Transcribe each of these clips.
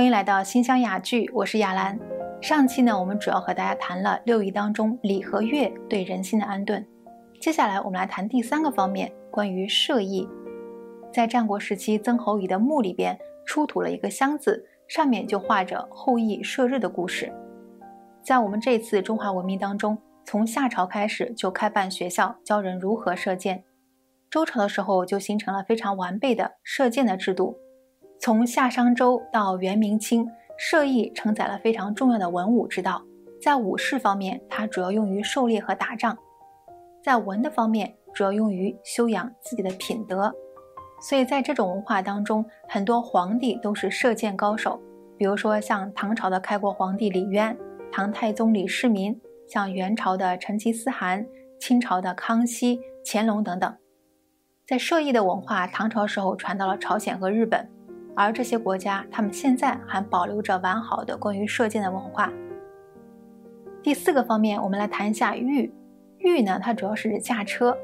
欢迎来到新乡雅聚，我是亚兰。上期呢，我们主要和大家谈了六艺当中礼和乐对人心的安顿。接下来我们来谈第三个方面，关于射艺。在战国时期，曾侯乙的墓里边出土了一个箱子，上面就画着后羿射日的故事。在我们这次中华文明当中，从夏朝开始就开办学校，教人如何射箭。周朝的时候就形成了非常完备的射箭的制度。从夏商周到元明清。射艺承载了非常重要的文武之道，在武士方面，它主要用于狩猎和打仗；在文的方面，主要用于修养自己的品德。所以在这种文化当中，很多皇帝都是射箭高手，比如说像唐朝的开国皇帝李渊、唐太宗李世民，像元朝的成吉思汗、清朝的康熙、乾隆等等。在射艺的文化，唐朝时候传到了朝鲜和日本。而这些国家，他们现在还保留着完好的关于射箭的文化。第四个方面，我们来谈一下御。御呢，它主要是驾车。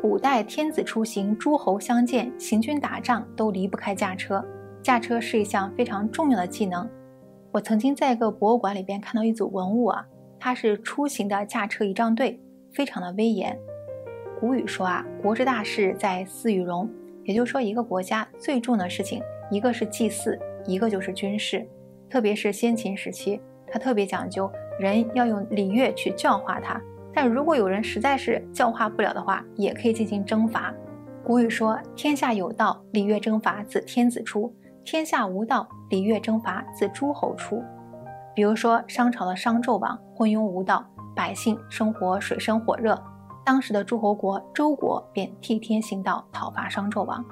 古代天子出行、诸侯相见、行军打仗都离不开驾车。驾车是一项非常重要的技能。我曾经在一个博物馆里边看到一组文物啊，它是出行的驾车仪仗队，非常的威严。古语说啊，国之大事在祀与戎，也就是说，一个国家最重要的事情。一个是祭祀，一个就是军事，特别是先秦时期，他特别讲究人要用礼乐去教化他。但如果有人实在是教化不了的话，也可以进行征伐。古语说：“天下有道，礼乐征伐自天子出；天下无道，礼乐征伐自诸侯出。”比如说商朝的商纣王昏庸无道，百姓生活水深火热，当时的诸侯国周国便替天行道，讨伐商纣王。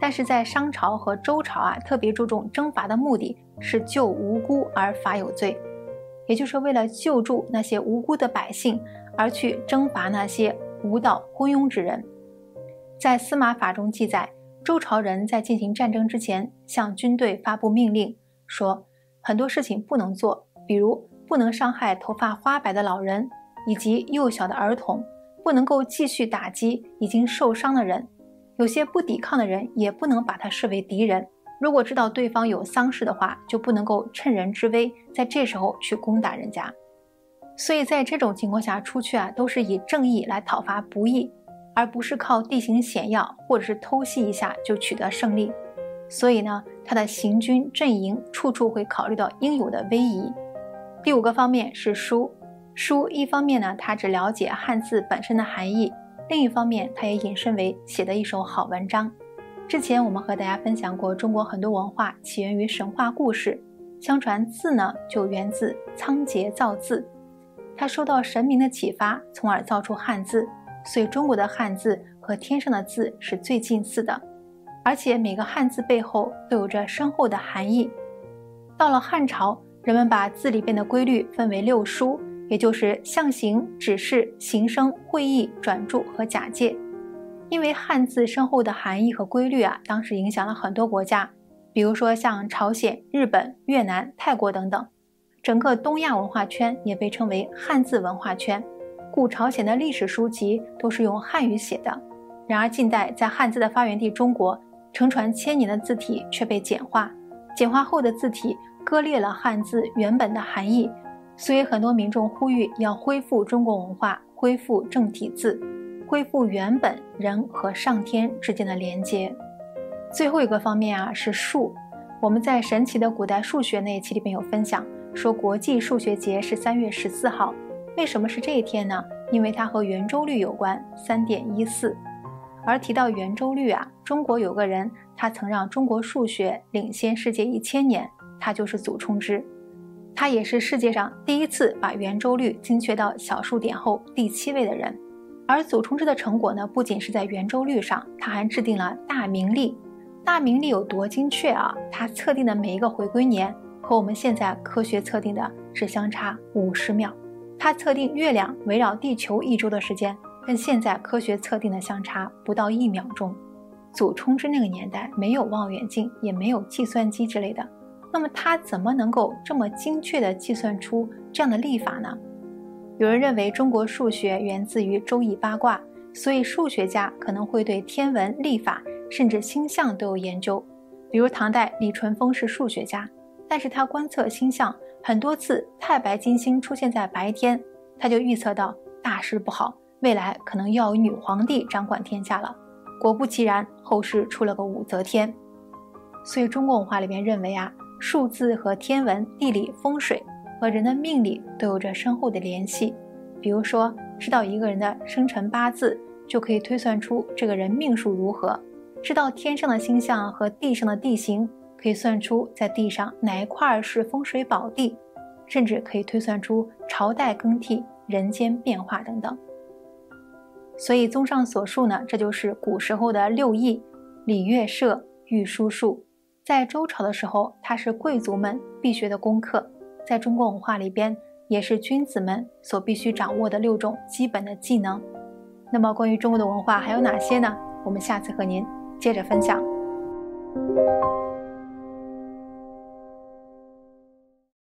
但是在商朝和周朝啊，特别注重征伐的目的是救无辜而罚有罪，也就是为了救助那些无辜的百姓而去征伐那些无道昏庸之人。在司马法中记载，周朝人在进行战争之前，向军队发布命令，说很多事情不能做，比如不能伤害头发花白的老人以及幼小的儿童，不能够继续打击已经受伤的人。有些不抵抗的人也不能把他视为敌人。如果知道对方有丧事的话，就不能够趁人之危，在这时候去攻打人家。所以在这种情况下出去啊，都是以正义来讨伐不义，而不是靠地形险要或者是偷袭一下就取得胜利。所以呢，他的行军阵营处处会考虑到应有的威仪。第五个方面是书，书一方面呢，他只了解汉字本身的含义。另一方面，它也引申为写的一首好文章。之前我们和大家分享过，中国很多文化起源于神话故事。相传字呢，就源自仓颉造字，他受到神明的启发，从而造出汉字。所以中国的汉字和天上的字是最近似的，而且每个汉字背后都有着深厚的含义。到了汉朝，人们把字里边的规律分为六书。也就是象形、指示、形声、会意、转注和假借，因为汉字深厚的含义和规律啊，当时影响了很多国家，比如说像朝鲜、日本、越南、泰国等等，整个东亚文化圈也被称为汉字文化圈。故朝鲜的历史书籍都是用汉语写的。然而近代在汉字的发源地中国，承传千年的字体却被简化，简化后的字体割裂了汉字原本的含义。所以，很多民众呼吁要恢复中国文化，恢复正体字，恢复原本人和上天之间的连接。最后一个方面啊，是数。我们在神奇的古代数学那一期里面有分享，说国际数学节是三月十四号。为什么是这一天呢？因为它和圆周率有关，三点一四。而提到圆周率啊，中国有个人，他曾让中国数学领先世界一千年，他就是祖冲之。他也是世界上第一次把圆周率精确到小数点后第七位的人，而祖冲之的成果呢，不仅是在圆周率上，他还制定了大明历。大明历有多精确啊？他测定的每一个回归年和我们现在科学测定的只相差五十秒。他测定月亮围绕地球一周的时间，跟现在科学测定的相差不到一秒钟。祖冲之那个年代没有望远镜，也没有计算机之类的。那么他怎么能够这么精确地计算出这样的历法呢？有人认为中国数学源自于周易八卦，所以数学家可能会对天文、历法甚至星象都有研究。比如唐代李淳风是数学家，但是他观测星象很多次，太白金星出现在白天，他就预测到大事不好，未来可能要有女皇帝掌管天下了。果不其然，后世出了个武则天。所以中国文化里面认为啊，数字和天文、地理、风水和人的命理都有着深厚的联系。比如说，知道一个人的生辰八字，就可以推算出这个人命数如何；知道天上的星象和地上的地形，可以算出在地上哪一块是风水宝地，甚至可以推算出朝代更替、人间变化等等。所以，综上所述呢，这就是古时候的六艺：礼、乐、射、御、书、数。在周朝的时候，它是贵族们必学的功课，在中国文化里边，也是君子们所必须掌握的六种基本的技能。那么，关于中国的文化还有哪些呢？我们下次和您接着分享。